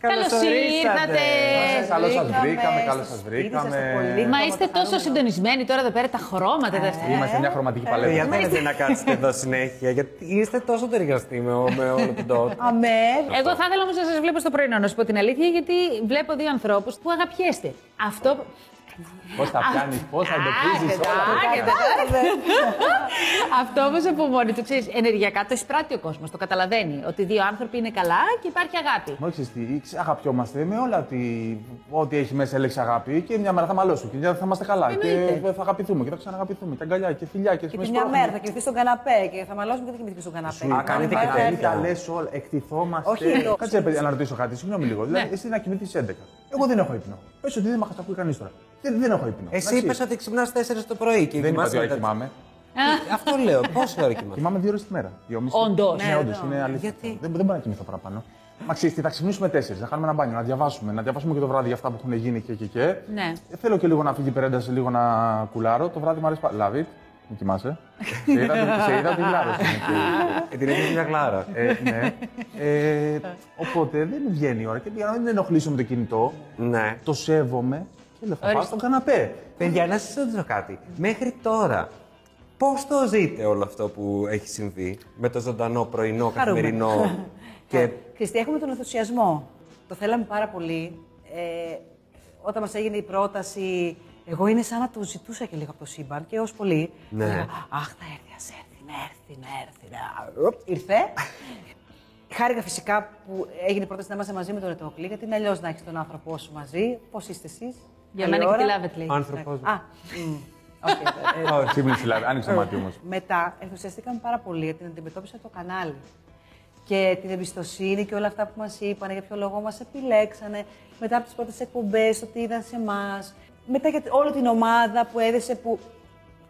Καλώς ήρθατε. Καλώς σας βρήκαμε, Βρήκαμε, καλώς στο σας σπίτι σας, βρήκαμε. το πολύ. Μα είστε τόσο συντονισμένοι τώρα εδώ πέρα, τα χρώματα, τα αστεία. Είμαστε μια χρωματική παλέτα. Ε, Γιατί θέλετε να κάτσετε εδώ συνέχεια, γιατί είστε τόσο ταιριαστοί με, με όλο τον τόπο. Αμέ. Εγώ θα ήθελα όμως να σας βλέπω στο πρωινό, να σου πω την αλήθεια, γιατί βλέπω δύο ανθρώπους που αγαπιέστε. Αυτό. Πώς τα πιάνεις, πώς θα εντοπίζει Άκετε, όλα. άκετε. Αυτό όμως από μόνη του, ξέρεις, ενεργειακά το εισπράττει ο κόσμος. Το καταλαβαίνει. Ότι δύο άνθρωποι είναι καλά και υπάρχει αγάπη. Μα όχι, τι, αγαπιόμαστε με όλα ότι ό,τι έχει μέσα έλεξη αγάπη και μια μέρα θα μαλώσουμε και μια μέρα θα είμαστε καλά Εννοείται. και θα αγαπηθούμε και θα ξαναγαπηθούμε. Τα αγκαλιά και φιλιά και Και με τη μια σπρώχνουμε. μέρα θα κοιμηθεί στον καναπέ και θα μαλώσουμε και θα κοιμηθεί στον καναπέ. Α, κάνετε και Πάρα τέτοια. Τα λες όλα, εκτιθόμαστε. Όχι, το- Κάτσε ρε παιδιά να ρωτήσω κάτι, συγγνώμη λίγο. Δηλαδή, εσύ να κοιμηθείς 11. Εγώ δεν έχω ύπνο. Πες ότι δεν με ακούει κανείς τώρα. Δεν, δεν έχω ύπνο. Εσύ Εντάξει. είπες ότι ξυπνάς 4 το πρωί και Δεν είπα κοιμάσαι ότι ώρα μετά- κοιμάμαι. Αυτό λέω. Πόση ώρα κοιμάσαι; Κοιμάμαι δύο ώρες τη μέρα. Δυόμιση. Όντως. Ναι, Ναι, όντως. ναι. Είναι αλήθεια. Γιατί; Δεν, δεν μπορώ να κοιμηθώ παραπάνω. Μα ξέρεις τι, θα ξυπνήσουμε τέσσερις, να κάνουμε ένα μπάνιο, να διαβάσουμε, να διαβάσουμε και το βράδυ για αυτά που έχουν γίνει και και και. Ναι. Ε, Θέλω και λίγο να φύγει η περένταση, λίγο να κουλάρω. Το βράδυ μου αρέσει πάρα. Love it. Μην κοιμάσαι. σε είδα, σε είδα ότι γλάρωσε. Ε, Την έχει μια γλάρα. ε, ναι. Ε, οπότε δεν βγαίνει η ώρα. Και για να μην ενοχλήσω με το κινητό, Ναι. το σέβομαι και λέω θα πάω στον καναπέ. Παιδιά, να σας ρωτήσω κάτι. Μέχρι τώρα, πώς το ζείτε όλο αυτό που έχει συμβεί με το ζωντανό πρωινό, Χαρούμε. καθημερινό. και Χριστί, έχουμε τον ενθουσιασμό. Το θέλαμε πάρα πολύ. Ε, όταν μας έγινε η πρόταση, εγώ είναι σαν να το ζητούσα και λίγο από το σύμπαν και ως πολύ. Ναι. Λέγα, Αχ, θα έρθει, ας έρθει, να έρθει, να έρθει. Να... Οπ, Ήρθε. Χάρηκα φυσικά που έγινε η πρόταση να είμαστε μαζί με τον Ετόκλη, γιατί είναι αλλιώς να έχεις τον άνθρωπό σου μαζί. Πώς είστε εσείς, Για μένα και την Ελισάβετ λέει. άνθρωπος. Α, μ, οκ, ε, Όχι, σύμπληξη δηλαδή. Άνοιξε το μάτι όμως. μετά ενθουσιαστήκαμε πάρα πολύ γιατί την αντιμετώπισε το κανάλι. Και την εμπιστοσύνη και όλα αυτά που μας είπαν, για ποιο λόγο μας επιλέξανε. Μετά από τις πρώτες εκπομπές, ότι είδαν σε εμάς. Μετά για όλη την ομάδα που έδεσε που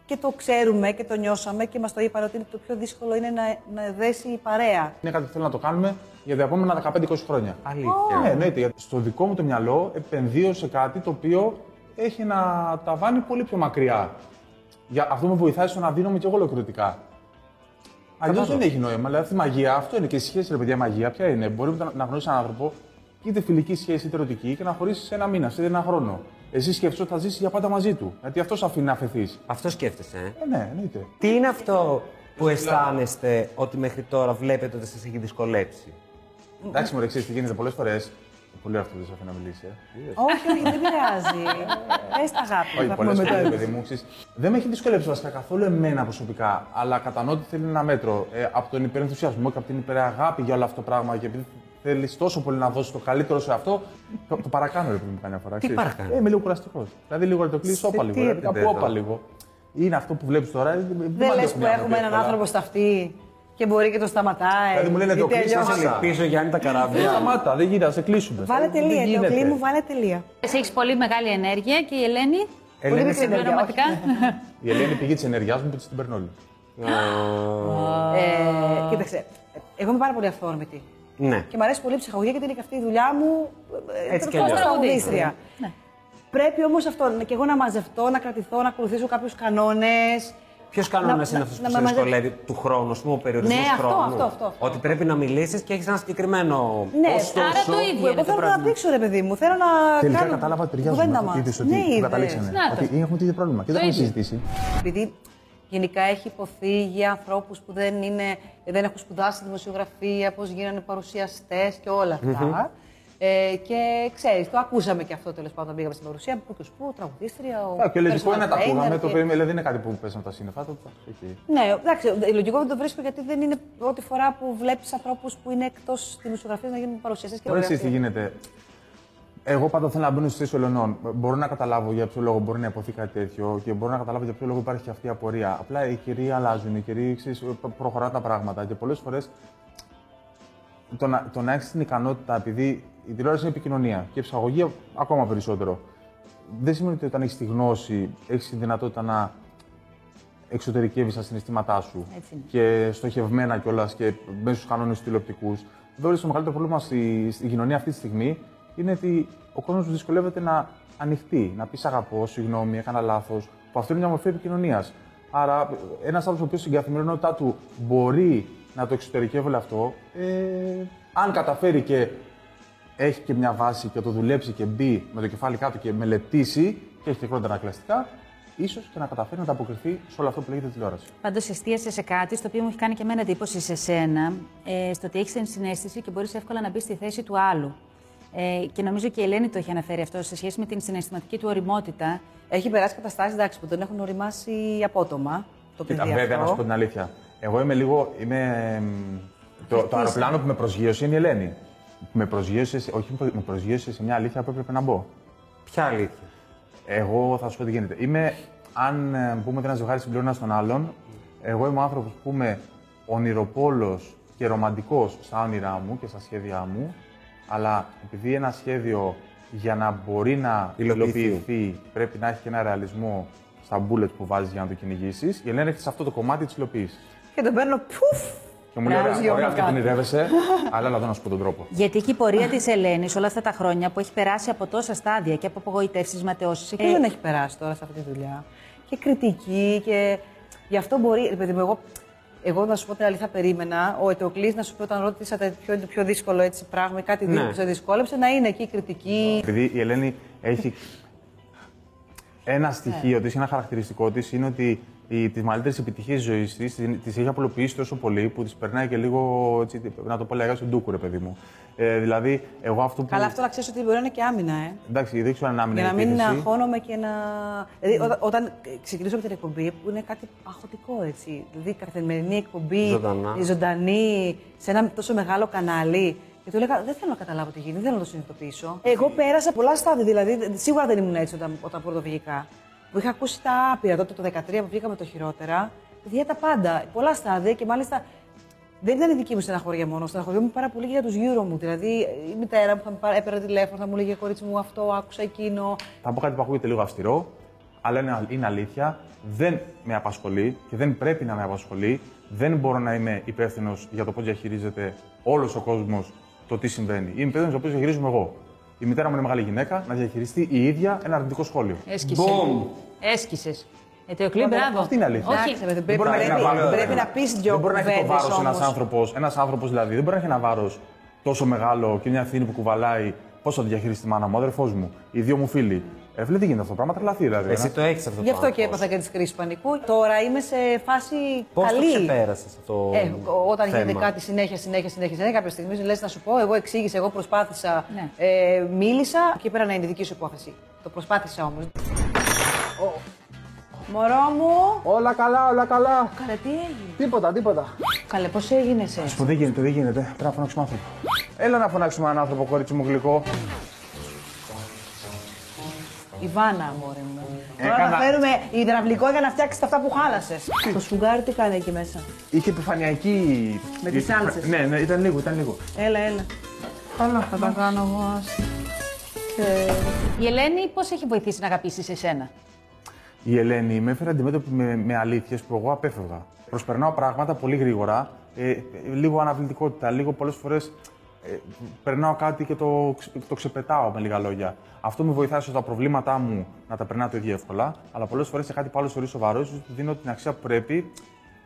και το ξέρουμε και το νιώσαμε και μας το είπαν ότι το πιο δύσκολο είναι να, να δέσει η παρέα. Είναι κάτι που θέλω να το κάνουμε για τα επόμενα 15-20 χρόνια. Αλήθεια. Ναι, εννοείται. Γιατί Στο δικό μου το μυαλό επενδύω σε κάτι το οποίο έχει ένα ταβάνι πολύ πιο μακριά. Για αυτό με βοηθάει στο να δίνομαι και εγώ ολοκληρωτικά. Αλλιώς δεν έχει νόημα. Δηλαδή, η μαγεία, αυτό είναι και η σχέση, ρε παιδιά, μαγεία. Ποια είναι, μπορεί να να γνωρίσει έναν άνθρωπο, είτε φιλική σχέση είτε ερωτική, και να χωρίσεις σε ένα μήνα, σε ένα χρόνο. Εσύ σκέφτεσαι ότι θα ζήσεις για πάντα μαζί του. Γιατί αυτό αφήνει να αφαιθεί. Αυτό σκέφτεσαι, ε; Ε, ναι, εννοείται. Τι είναι αυτό που αισθάνεστε ότι μέχρι τώρα βλέπετε ότι σας έχει δυσκολέψει; Εντάξει, μου ξέρεις τι γίνεται πολλές φορές. Πολύ αυτό δεν σε αφήνει να μιλήσει. Ε. Είδες. όχι, όχι, δεν πειράζει. Πες τα αγάπη. Όχι, θα πολλές πούμε φορές, μετά. παιδί μου. ξέρεις, Δεν με έχει δυσκολέψει βασικά καθόλου εμένα προσωπικά. Αλλά κατανοώ ότι θέλει ένα μέτρο. Ε, από τον υπερενθουσιασμό και από την υπεραγάπη για όλο αυτό το πράγμα. Και επειδή θέλεις τόσο πολύ να δώσεις το καλύτερο σε αυτό, το, το παρακάνω ρε παιδί μου καμιά φορά. Τι ξέρεις. παρακάνεις; Ε, είμαι λίγο κουραστικός. Δηλαδή λίγο να το κλείσει, όπα τι λίγο. ρε, επίπεδο; Κάπου όπα λίγο. Είναι αυτό που βλέπεις τώρα. ε, Δεν λες που έχουμε έναν άνθρωπο στα αυτή και μπορεί και το σταματάει. Δηλαδή μου λένε, Γιατί το κλείσες, αλλιώς- άσε λίγο. Πίσω Γιάννη τα Δεν καράβια. σταμάτα, δεν γίνεται, σε κλείσουμε. Βάλε Δεν τελεία, γίνεται. Ετόκλη μου, βάλε τελεία. Εσύ έχεις πολύ μεγάλη ενέργεια και η Ελένη. Ελένη, μικρή ενέργεια, Συμπληρωματικά. Η Ελένη πηγή της ενέργειάς μου που τη την παίρνω όλη. Ε, κοίταξε, εγώ είμαι πάρα πολύ αυθόρμητη. Ναι. Και μου αρέσει πολύ η ψυχαγωγία γιατί είναι και αυτή η δουλειά μου. ε, Έτσι κι τέλος αλλιώς. πάντων, τραγουδίστρια. Ναι. Πρέπει όμως αυτό, και εγώ να μαζευτώ, να κρατηθώ, να ακολουθήσω κάποιους κανόνες. Ποιος κανόνας Να- είναι να- αυτός που να σε με μαζε- δυσκολεύει του χρόνου, ας πούμε, ο περιορισμός Ναι, αυτό, χρόνου; αυτό, αυτό, αυτό. Ότι πρέπει να μιλήσεις και έχεις ένα συγκεκριμένο. Ναι, άρα το ίδιο που είναι εγώ το θέλω να πρόβλημα. αναπτύξω, ρε παιδί μου. Θέλω να. Τελικά κάνω κατάλαβα ότι κουβέντα ταιριάζουμε. μας. Είδες ότι Ναι, που είδες. καταλήξαμε. Να το. Ότι έχουμε το ίδιο πρόβλημα και δεν Το έχουμε ίδιο. συζητήσει. Επειδή γενικά έχει υποθεί για ανθρώπους που δεν, είναι, δεν έχουν σπουδάσει δημοσιογραφία, πώς γίνανε παρουσιαστές και όλα αυτά. Ε, και ξέρεις, το ακούσαμε και αυτό τέλος πάντων όταν πήγαμε στην παρουσία. Που και σπου, τραγουδίστρια. Ο Α, Και λογικό είναι να τα personal ακούγαμε. trainer Το και- παιδί δηλαδή δεν είναι κάτι που πέσαμε τα σύννεφα. Το έχει. Ναι, εντάξει, λογικό δεν το βρίσκω γιατί δεν είναι πρώτη φορά που βλέπεις ανθρώπους που είναι εκτός δημοσιογραφίας να γίνουν παρουσιαστές και Τώρα εσείς τι γραφεία. γίνεται; Εγώ πάντα θέλω να μπαίνω στι θέσει Ολονών. Μπορώ να καταλάβω για ποιο λόγο μπορεί να υποθεί κάτι τέτοιο και μπορώ να καταλάβω για ποιο λόγο υπάρχει και αυτή η απορία. Απλά οι καιροί αλλάζουν, οι καιροί ξέρεις, προ- προχωράνε τα πράγματα και πολλές φορές το να, το να έχεις την ικανότητα, επειδή η τηλεόραση είναι επικοινωνία και η ψαγωγία ακόμα περισσότερο. Δεν σημαίνει ότι όταν έχεις τη γνώση, έχεις τη δυνατότητα να εξωτερικεύεις τα συναισθήματά σου Έτσι είναι. και στοχευμένα κιόλας και μέσα στους κανόνες τηλεοπτικούς. Βέβαια, το μεγαλύτερο πρόβλημα στη, στη κοινωνία αυτή τη στιγμή είναι ότι ο κόσμος δυσκολεύεται να ανοιχτεί, να πει «Σ' αγαπώ, συγγνώμη, έκανα λάθος. Που αυτό είναι μια μορφή επικοινωνίας. Άρα, ένας άνθρωπο ο οποίος στην καθημερινότητά του μπορεί να το εξωτερικεύει όλο αυτό, ε, αν καταφέρει και έχει και μια βάση και το δουλέψει και μπει με το κεφάλι κάτω και μελετήσει και έχει και χρόνια ανακλαστικά, ίσως και να καταφέρει να ανταποκριθεί σε όλο αυτό που λέγεται τηλεόραση. Πάντως, εστίασε σε κάτι στο οποίο μου έχει κάνει και εμένα εντύπωση σε σένα, ε, στο ότι έχεις ενσυναίσθηση και μπορείς εύκολα να μπεις στη θέση του άλλου. Ε, και νομίζω και η Ελένη το έχει αναφέρει αυτό σε σχέση με την συναισθηματική του οριμότητα. Έχει περάσει καταστάσεις εντάξει, που τον έχουν οριμάσει απότομα. Το παιδί Κοίτα, βέβαια, να αυτό. σου πω την αλήθεια. Εγώ είμαι λίγο. Είμαι, εμ, το, το αεροπλάνο που με προσγείωσε είναι η Ελένη. Που Με προσγείωσε, σε- όχι, με προσγείωσε σε μια αλήθεια που έπρεπε να μπω. Ποια αλήθεια; Εγώ θα σου πω τι γίνεται. Είμαι, αν ε, πούμε ότι ένα ζευγάρι συμπληρώνει ένα τον άλλον, εγώ είμαι ο άνθρωπος που είμαι ονειροπόλος και ρομαντικός στα όνειρά μου και στα σχέδιά μου. Αλλά επειδή ένα σχέδιο για να μπορεί να Υλοποιηθεί. υλοποιηθεί πρέπει να έχει και ένα ρεαλισμό στα bullet που βάζει για να το κυνηγήσεις, η Ελένη έχει σε αυτό το κομμάτι της υλοποίησης. Και τον παίρνω πουφ. Και μου λέει: Μπράβο, Ωραία, Γιώργο, ωραία αυτό κάτω. που ονειρεύεσαι, αλλά έλα εδώ να σου πω τον τρόπο. Γιατί και η πορεία της Ελένης όλα αυτά τα χρόνια που έχει περάσει από τόσα στάδια και από απογοητεύσεις, ματαιώσεις. Ποιο δεν έχει περάσει τώρα σε αυτή τη δουλειά. Και κριτική και γι' αυτό μπορεί. ρε παιδί μου, εγώ, εγώ να σου πω την αλήθεια, περίμενα ο Ετοκλής να σου πει όταν ρώτησατε ποιο είναι το πιο δύσκολο έτσι πράγμα ή κάτι Ναι. που σε δυσκόλεψε να είναι εκεί η κριτική. Επειδή η Ελένη έχει ένα στοιχείο της, ένα χαρακτηριστικό της είναι ότι οι, τις μεγαλύτερες επιτυχίες της ζωής της τις έχει απλοποιήσει τόσο πολύ που τις περνάει και λίγο, έτσι, να το πω λέγα, στον ντούκου, ρε παιδί μου. Ε, δηλαδή, εγώ αυτό που... Καλά, αυτό να ξέρεις ότι μπορεί να είναι και άμυνα, ε. Εντάξει, δεν ξέρω αν άμυνα Για να η μην επίθεση. αγχώνομαι και να. Δηλαδή, όταν, όταν ξεκινήσω με την εκπομπή, που είναι κάτι αγχωτικό έτσι. Δηλαδή, καθημερινή εκπομπή, Ζωντανά. η ζωντανή, σε ένα τόσο μεγάλο κανάλι. Και του έλεγα: Δεν θέλω να καταλάβω τι γίνεται, δεν θέλω να το συνειδητοποιήσω. Εγώ πέρασα πολλά στάδια, δηλαδή σίγουρα δεν ήμουν έτσι όταν, όταν πρωτοβγήκα. Που είχα ακούσει τα άπειρα τότε το 2013 που βγήκαμε το χειρότερα. Παιδιά τα πάντα. Πολλά στάδια και μάλιστα δεν ήταν η δική μου στεναχωρία μόνο. Στεναχωριόμουν πάρα πολύ και για τους γύρω μου. Δηλαδή η μητέρα μου θα με πάρει- έπαιρνε τηλέφωνο, θα μου λέγε κορίτσι μου αυτό, άκουσα εκείνο. Θα πω κάτι που ακούγεται λίγο αυστηρό, αλλά είναι, είναι αλήθεια. Δεν με απασχολεί και δεν πρέπει να με απασχολεί. Δεν μπορώ να είμαι υπεύθυνος για το πώς διαχειρίζεται όλος ο κόσμος το τι συμβαίνει. Είμαι υπεύθυνος για το πώς διαχειρίζομαι εγώ. Η μητέρα μου είναι μεγάλη γυναίκα να διαχειριστεί η ίδια ένα αρνητικό σχόλιο. Έσκησε. Μπομ. Έσκησες. Ετεοκλή, μπράβο. Αυτή είναι η αλήθεια. Όχι. Εντάξει, παιδί, Δεν μπορεί να έχει πρέπει, ένα βάρος. πρέπει να πεις δυο Δεν μπορεί να έχει το κουβέντες βάρος ένας όμως. άνθρωπος. Ένας άνθρωπος δηλαδή δεν μπορεί να έχει ένα βάρος τόσο μεγάλο και μια ευθύνη που κουβαλάει. Πώ θα το διαχειριστεί η μάνα μου, ο αδερφός μου, οι δύο μου φίλοι. Ε, φίλε, τι γίνεται αυτό το πράγμα, τρελαθεί δηλαδή. Εσύ ένας. το έχεις αυτό Γι' το αυτό και έπαθα και τη κρίση πανικού. Τώρα είμαι σε φάση Πώς το καλή. ξεπέρασες αυτό. Ε, όταν θέμα; γίνεται κάτι συνέχεια, συνέχεια, συνέχεια, συνέχεια, κάποια στιγμή λες να σου πω, εγώ εξήγησα, εγώ προσπάθησα, Ναι. ε, μίλησα και πέρα να είναι δική σου υπόθεση. Το προσπάθησα όμως. Μωρό μου! Όλα καλά, όλα καλά. Καλέ, τι έγινε; Τίποτα, τίποτα. Καλέ, πώς έγινε εσύ. Σου δεν γίνεται, δεν γίνεται. Πρέπει να φωνάξουμε άνθρωπο. Έλα να φωνάξουμε έναν άνθρωπο, κορίτσι μου γλυκό. Η Βάνα, μωρέ μου. Τώρα Έκανα- να φέρουμε υδραυλικό για να φτιάξεις αυτά που χάλασες. Το σφουγγάρι τι κάνει εκεί μέσα; Είχε επιφανειακή. Με τις σάλτσες. Ναι, ναι, ήταν λίγο, ήταν λίγο. Έλα, έλα. Καλά, Θα τα κάνω εγώ. ας. Και... Η Ελένη πώς έχει βοηθήσει να αγαπήσεις εσένα; Η Ελένη με έφερε αντιμέτωπη με, με αλήθειες που εγώ απέφευγα. Προσπερνάω πράγματα πολύ γρήγορα, ε, ε, λίγο αναβλητικότητα, λίγο πολλές φορές ε, περνάω κάτι και το, ξε- το ξεπετάω με λίγα λόγια. Αυτό με βοηθάει ώστε τα προβλήματά μου να τα περνάω το ίδιο εύκολα, αλλά πολλές φορές σε κάτι που άλλο θεωρεί σοβαρό, ίσως του δίνω την αξία που πρέπει,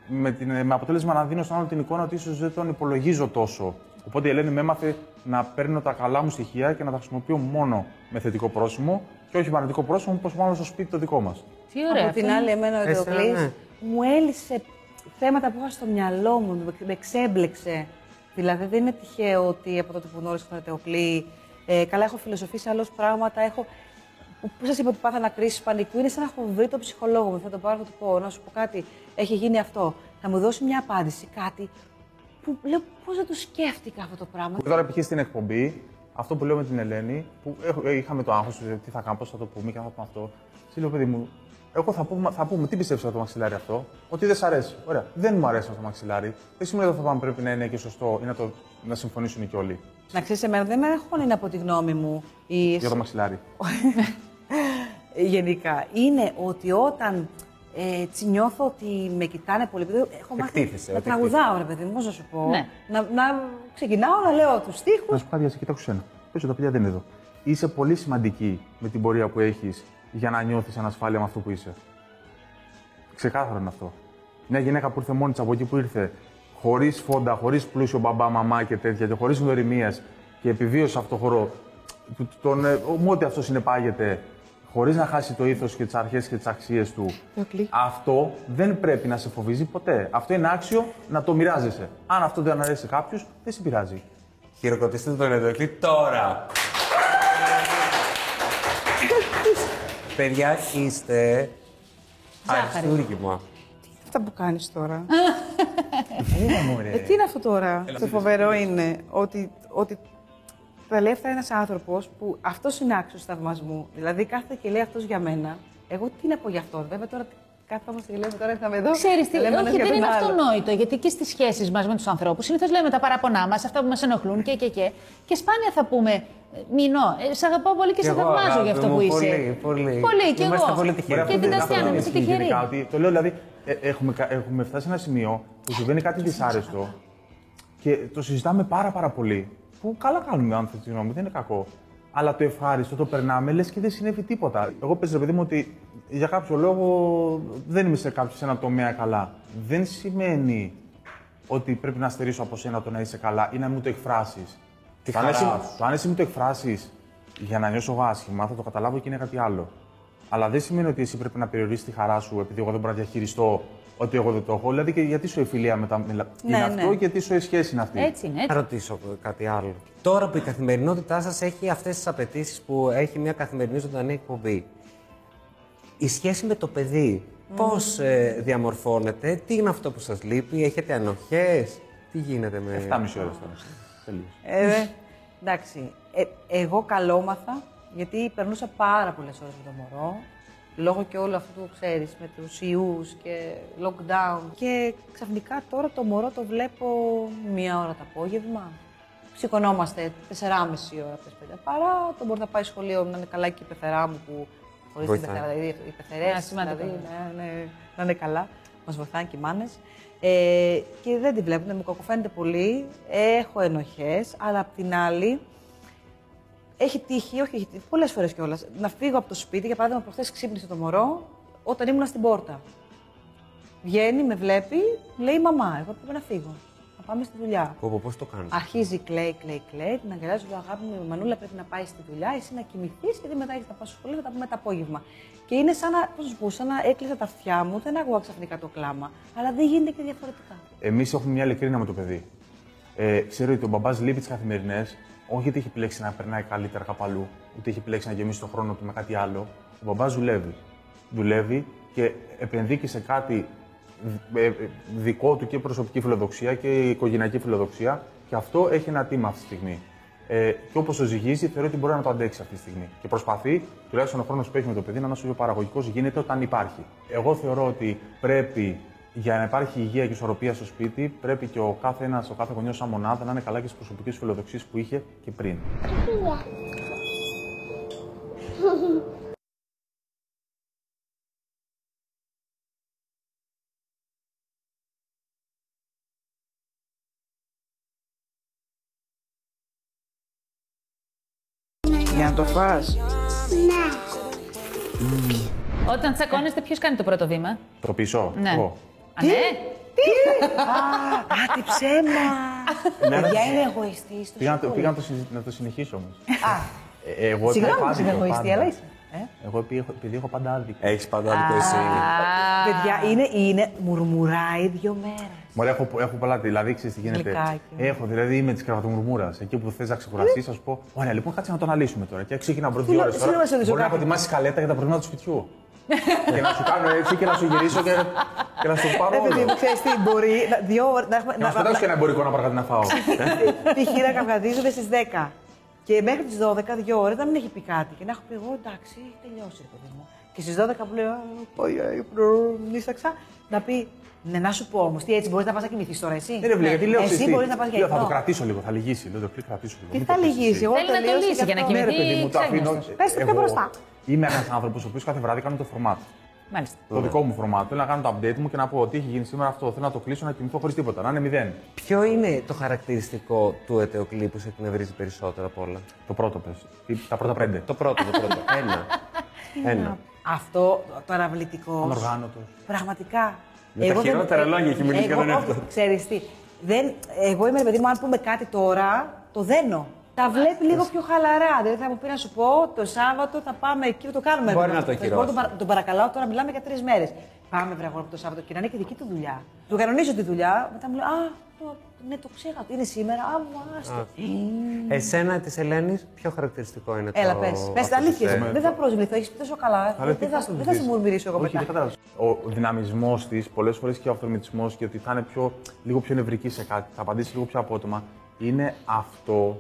με, την, με αποτέλεσμα να δίνω στον άλλο την εικόνα ότι ίσως δεν τον υπολογίζω τόσο. Οπότε η Ελένη με έμαθε να παίρνω τα καλά μου στοιχεία και να τα χρησιμοποιώ μόνο με θετικό πρόσημο και όχι με αρνητικό πρόσημο, όπως μάλλον στο σπίτι το δικό μας. Τι ωραία. Από αυτό την είναι- άλλη, εμένα ο Εσένα, Ετεροκλής ναι. μου έλυσε θέματα που είχα στο μυαλό μου, με, με ξέμπλεξε. Δηλαδή δεν είναι τυχαίο ότι από τότε που γνώρισα τον Ετεροκλή, ε, καλά έχω φιλοσοφήσει άλλως πράγματα, έχω... Που που σας είπα ότι πάθανα κρίση πανικού, είναι σαν να έχω βρει τον ψυχολόγο μου. Θα το πάρω, θα του πω, να σου πω κάτι, έχει γίνει αυτό. Θα μου δώσει μια απάντηση, κάτι που λέω πώς δεν το σκέφτηκα αυτό το πράγμα. Που τώρα π.χ. στην εκπομπή, αυτό που λέω με την Ελένη, που έχω- ε, είχαμε το άγχος, τι θα κάνουμε, πώς θα το πούμε και αν θα πούμε αυτό. Τη λέω, παιδί μου, εγώ θα πούμε, θα πούμε τι πιστεύεις από το μαξιλάρι αυτό, ότι δεν σ' αρέσει. Ωραία, δεν μου αρέσει αυτό το μαξιλάρι. Δεν σημαίνει ότι αυτό το πράγμα πρέπει να είναι και σωστό ή να, το, να συμφωνήσουν και όλοι Να ξέρεις, εμένα δεν με αγχώνει να πω τη γνώμη μου. Η... για το μαξιλάρι. γενικά είναι ότι όταν ε, έτσι νιώθω ότι με κοιτάνε πολύ, επειδή έχω μάθει Εκτίθεσαι, να ότι τραγουδάω, ρε παιδί μου, πώς να σου πω. Ναι. Να, να ξεκινάω να λέω τους Να στίχους. σου πω κάτι, κοιτάξω σένα. Πες τα παιδιά δεν είναι εδώ. Είσαι πολύ σημαντική με την πορεία που έχεις για να νιώθεις ανασφάλεια με αυτό που είσαι. Ξεκάθαρο είναι αυτό. Μια γυναίκα που ήρθε μόνη της από εκεί που ήρθε, χωρίς φόντα, χωρίς πλούσιο μπαμπά, μαμά και τέτοια, και χωρίς γνωριμίες, και επιβίωσε σε αυτό το χώρο, του- τον, ε, με ό,τι αυτός συνεπάγεται, χωρίς να χάσει το ήθος και τις αρχές και τις αξίες του, αυτό δεν πρέπει να σε φοβίζει ποτέ. Αυτό είναι άξιο να το μοιράζεσαι. Αν αυτό δεν αρέσει σε κάποιους, δεν σε πειράζει. Χειροκροτήστε τον Εδωκλή τώρα. Παιδιά, είστε αριστούργημα. Αυτά που κάνεις τώρα. ε, τι είναι αυτό τώρα. Το φοβερό είναι ότι, ότι τα λέει αυτά ένας άνθρωπος που αυτός είναι άξιος θαυμασμού. Δηλαδή κάθεται και λέει αυτός για μένα. Εγώ τι να πω γι' αυτό. Βέβαια τώρα κάθομαστε και λέμε τώρα ήρθαμε εδώ. Ξέρεις τι, και λέμε ένας όχι, για δεν τον είναι άλλο. αυτονόητο, γιατί και στις σχέσεις μας με τους ανθρώπους συνήθως λέμε τα παραπονά μας, αυτά που μας ενοχλούν και και και. Και σπάνια θα πούμε, «Ε, Μινό, ε, σε αγαπάω πολύ και, Κι σε εγώ, θαυμάζω αγάπη για αυτό μου, που είσαι. πολύ, πολύ. Πολύ, και Είμαστε εγώ. πολύ τυχεροί. Και την Τασιάνα, δεν είμαστε ισχύει τυχεροί. γενικά, ότι- Το λέω δηλαδή, ε, έχουμε, κα- έχουμε φτάσει σε ένα σημείο που συμβαίνει κάτι δυσάρεστο και το συζητάμε πάρα πάρα πολύ. Που καλά κάνουμε, αν θέλει τη γνώμη, δεν είναι κακό. Αλλά το ευχάριστο το περνάμε, λες και δεν συνέβη τίποτα. Εγώ πες ρε παιδί μου ότι για κάποιο λόγο δεν είμαι σε κάποιο σε ένα τομέα καλά. Δεν σημαίνει ότι πρέπει να στερήσω από σένα το να είσαι καλά ή να μην μου το εκφράσεις. Τη το, αν χαράς εσύ, σου. το αν εσύ μου το εκφράσεις για να νιώσω εγώ άσχημα, θα το καταλάβω και είναι κάτι άλλο. Αλλά δεν σημαίνει ότι εσύ πρέπει να περιορίσεις τη χαρά σου επειδή εγώ δεν μπορώ να διαχειριστώ ότι εγώ δεν το έχω. Δηλαδή, και γιατί σου η φιλία με τα μιλα... Ναι, είναι ναι. αυτό και γιατί σου η σχέση είναι αυτή; Έτσι είναι, Να έτσι. ρωτήσω κάτι άλλο. Τώρα που η καθημερινότητά σας έχει αυτές τις απαιτήσεις που έχει μια καθημερινή ζωντανή εκπομπή, η σχέση με το παιδί πώς πώ διαμορφώνεται, τι είναι αυτό που σας λείπει, έχετε ανοχές, τι γίνεται με. 7,5 ώρε τώρα. Τελείως. Ε, εντάξει. Ε, εγώ καλόμαθα, γιατί περνούσα πάρα πολλές ώρες με το μωρό. Λόγω και όλου αυτού που ξέρεις, με τους ιούς και lockdown. Και ξαφνικά τώρα το μωρό το βλέπω μία ώρα το απόγευμα. Σηκωνόμαστε 4,5 ώρα πες παιδιά παρά. Το μπορεί να πάει σχολείο να είναι καλά και η πεθερά μου που χωρίς την Βοηθάει. πεθερά. Δηλαδή οι πεθερέ. Α, σημαντικό. Δηλαδή, ναι, ναι, να είναι καλά. Μας βοηθάνε και οι μάνες. Ε, και δεν τη βλέπουν, μου κακοφαίνεται πολύ. Έχω ενοχές, αλλά απ' την άλλη έχει τύχει, όχι έχει τύχει, πολλές φορές κιόλας. Να φύγω από το σπίτι, για παράδειγμα, προχθές ξύπνησε το μωρό όταν ήμουν στην πόρτα. Βγαίνει, με βλέπει, λέει μαμά, εγώ πρέπει να φύγω. Να πάμε στη δουλειά. Πω, πω, πώς το κάνεις; Αρχίζει, κλαίει, κλαίει, κλαίει. Την αγκαλιάζω, λέω αγάπη μου, η Μανούλα πρέπει να πάει στη δουλειά, εσύ να κοιμηθείς, γιατί μετά έχεις να πάω στο σχολείο, θα τα πούμε το απόγευμα. Και είναι σαν να, πώς να σου πω, σαν να έκλεισα τα αυτιά μου, δεν άκουγα ξαφνικά το κλάμα. Αλλά δεν γίνεται και διαφορετικά. Εμείς έχουμε μια ειλικρίνεια με το παιδί. Ε, ξέρω ότι ο μπαμπάς λείπει τις καθημερινές, όχι γιατί έχει επιλέξει να περνάει καλύτερα κάπου αλλού, ούτε έχει επιλέξει να γεμίσει τον χρόνο του με κάτι άλλο. Ο μπαμπάς δουλεύει. Δουλεύει και επενδύει και σε κάτι ε, ε, δικό του και προσωπική φιλοδοξία και οικογενειακή φιλοδοξία και αυτό έχει ένα τίμα αυτή τη στιγμή. Ε, και όπως το ζυγίζει, θεωρώ ότι μπορεί να το αντέξει αυτή τη στιγμή. Και προσπαθεί, τουλάχιστον ο χρόνος που έχει με το παιδί, να είναι όσο πιο παραγωγικός γίνεται όταν υπάρχει. Εγώ θεωρώ ότι πρέπει για να υπάρχει υγεία και ισορροπία στο σπίτι, πρέπει και ο κάθε ένας, ο κάθε γονιός σαν μονάδα να είναι καλά και στις προσωπικές φιλοδοξίες που είχε και πριν. Για να το φας. Όταν τσακώνεστε, ποιος κάνει το πρώτο βήμα; Το πίσω. Ναι. Εγώ. Α, ναι. Α, τι ψέμα! Ναι, Παιδιά ναι. είναι εγωιστή. Πήγα, να το, πήγα να, το, συζη- να το συνεχίσω όμως. Ε, εγώ Συγγνώμη έχω που είσαι άδικο εγωιστή, πάντα. αλλά είσαι. Ε; Εγώ επειδή έχω, επειδή έχω πάντα άδικο. Έχεις πάντα άδικο εσύ. Παιδιά, είναι, είναι μουρμουράει δύο μέρες. Μωρέ, έχω, έχω πολλά. Δηλαδή, ξέρεις τι γίνεται. Γλυκάκι. Έχω, δηλαδή είμαι της κραβατομουρμούρα. Εκεί που θες να ξεκουραστείς, θα σου πω: Ωραία, λοιπόν, κάτσε να το αναλύσουμε τώρα. Και ξεκινά πρώτη Τι ώρα. να- τι να μας ρωτήσω Μπορεί να κάτι. αποτιμάσει καλέτα για τα προβλήματα του σπιτιού. και να σου κάνω έτσι και να σου γυρίσω και, και να σου το πάρω Ε, παιδί όλο. μου, ξέρεις τι, μπορεί να, δύο ώρες να έχουμε... Να σου πετάξω και ένα εμπορικό να πάρω κάτι να φάω. Π.χ. να καυγαδίζουμε στις 10. Και μέχρι τις 12, δύο ώρες να μην έχει πει κάτι. Και να έχω πει εγώ εντάξει, έχει τελειώσει, ρε παιδί μου. Και στις 12 που λέω, «Α, Πάει για ύπνο, νύσταξα, να πει Ναι, να σου πω όμως, τι έτσι μπορείς να πας να κοιμηθείς τώρα, εσύ; Δεν ρε βλέ, γιατί λέω Εσύ ξέρεις τι, μπορείς να πας για λέω, Θα το ύπνο. κρατήσω λίγο, θα λυγίσει. Λέω το κλικ, κρατήσω λίγο. Τι μην θα το πεις λυγίσει, εσύ. εγώ Θέλει να το τελείωσα λύσει και για να αυτό. Ναι, ρε κοιμηθεί. παιδί μου, το αφήνω. ξένος. Πες το πιο Εγώ μπροστά. Είμαι ένας άνθρωπος ο οποίος κάθε βράδυ κάνω το φορμάτ. Μάλιστα. Το δικό μου φορμάτ. Θέλω να κάνω το update μου και να πω ότι έχει γίνει σήμερα αυτό. Θέλω να το κλείσω να κοιμηθώ χωρίς τίποτα. Να είναι μηδέν. Ποιο είναι το χαρακτηριστικό του ετεοκλή που σε εκνευρίζει περισσότερο απ' όλα; Το πρώτο πες. Τα πρώτα πέντε. Το πρώτο, το πρώτο. Ένα. Ένα. Αυτό το αραβλητικό. Ανοργάνωτος. Πραγματικά. Με τα χειρότερα λόγια έχει μιλήσει για τον εαυτό του. Ξέρεις τι. Δεν, εγώ είμαι ρε παιδί μου, αν πούμε κάτι τώρα, το δένω. Τα βλέπει λίγο πιο χαλαρά. Δηλαδή θα μου πει να σου πω το Σάββατο θα πάμε εκεί, το κάνουμε. Μπορεί εδώ. να το Θα σου πω, ακυρώσει. Τον, παρα- τον παρακαλάω τώρα, μιλάμε για τρεις μέρες. Πάμε βρε αγόρι μου το Σάββατο και να είναι και δική του δουλειά. Του κανονίζω τη δουλειά, μετά μου λέει Α, το- ναι, το ξέχασα. Είναι σήμερα. Α, μου άστο. Εσένα της Ελένης, ποιο χαρακτηριστικό είναι Έλα, το. πες. Πες αυτό τα που αλήθεια. σε- σου. Δεν θα προσβληθώ, έχεις πει τόσο καλά. Αλλά Δεν τι θα, θα δεν θα σε μουρμυρίσω εγώ Όχι, μετά. δεν κατάλαβα. Ο δυναμισμός της, πολλές φορές και ο αυτορμητισμό και ότι θα είναι πιο, λίγο πιο νευρική σε κάτι, θα απαντήσει λίγο πιο απότομα, είναι αυτό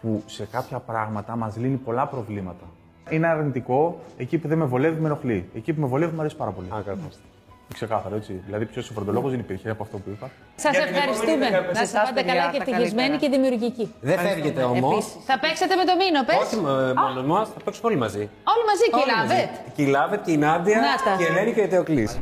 που σε κάποια πράγματα μας λύνει πολλά προβλήματα. Είναι αρνητικό εκεί που δεν με βολεύει, με ενοχλεί. Εκεί που με βολεύει, μου αρέσει πάρα πολύ. Α, καλά. Ξεκάθαρο, έτσι. Δηλαδή, πιο συμφροντολόγο δεν υπήρχε από αυτό που είπα. Σας Για την ευχαριστούμε. επόμενη Να δεκαετία. είστε πάντα παιδιά, καλά τα και ευτυχισμένοι καλύτερα. και δημιουργικοί. Δεν φεύγετε όμως. Επίσης. Θα παίξετε με το μήνο, πες. Όχι ε, μόνο μα, θα παίξουμε όλοι μαζί. Όλοι μαζί, Όλοι κυλάβετ. μαζί. Και η Λάβετ και η Νάντια Να τα. και η Ελένη και η Θεοκλής.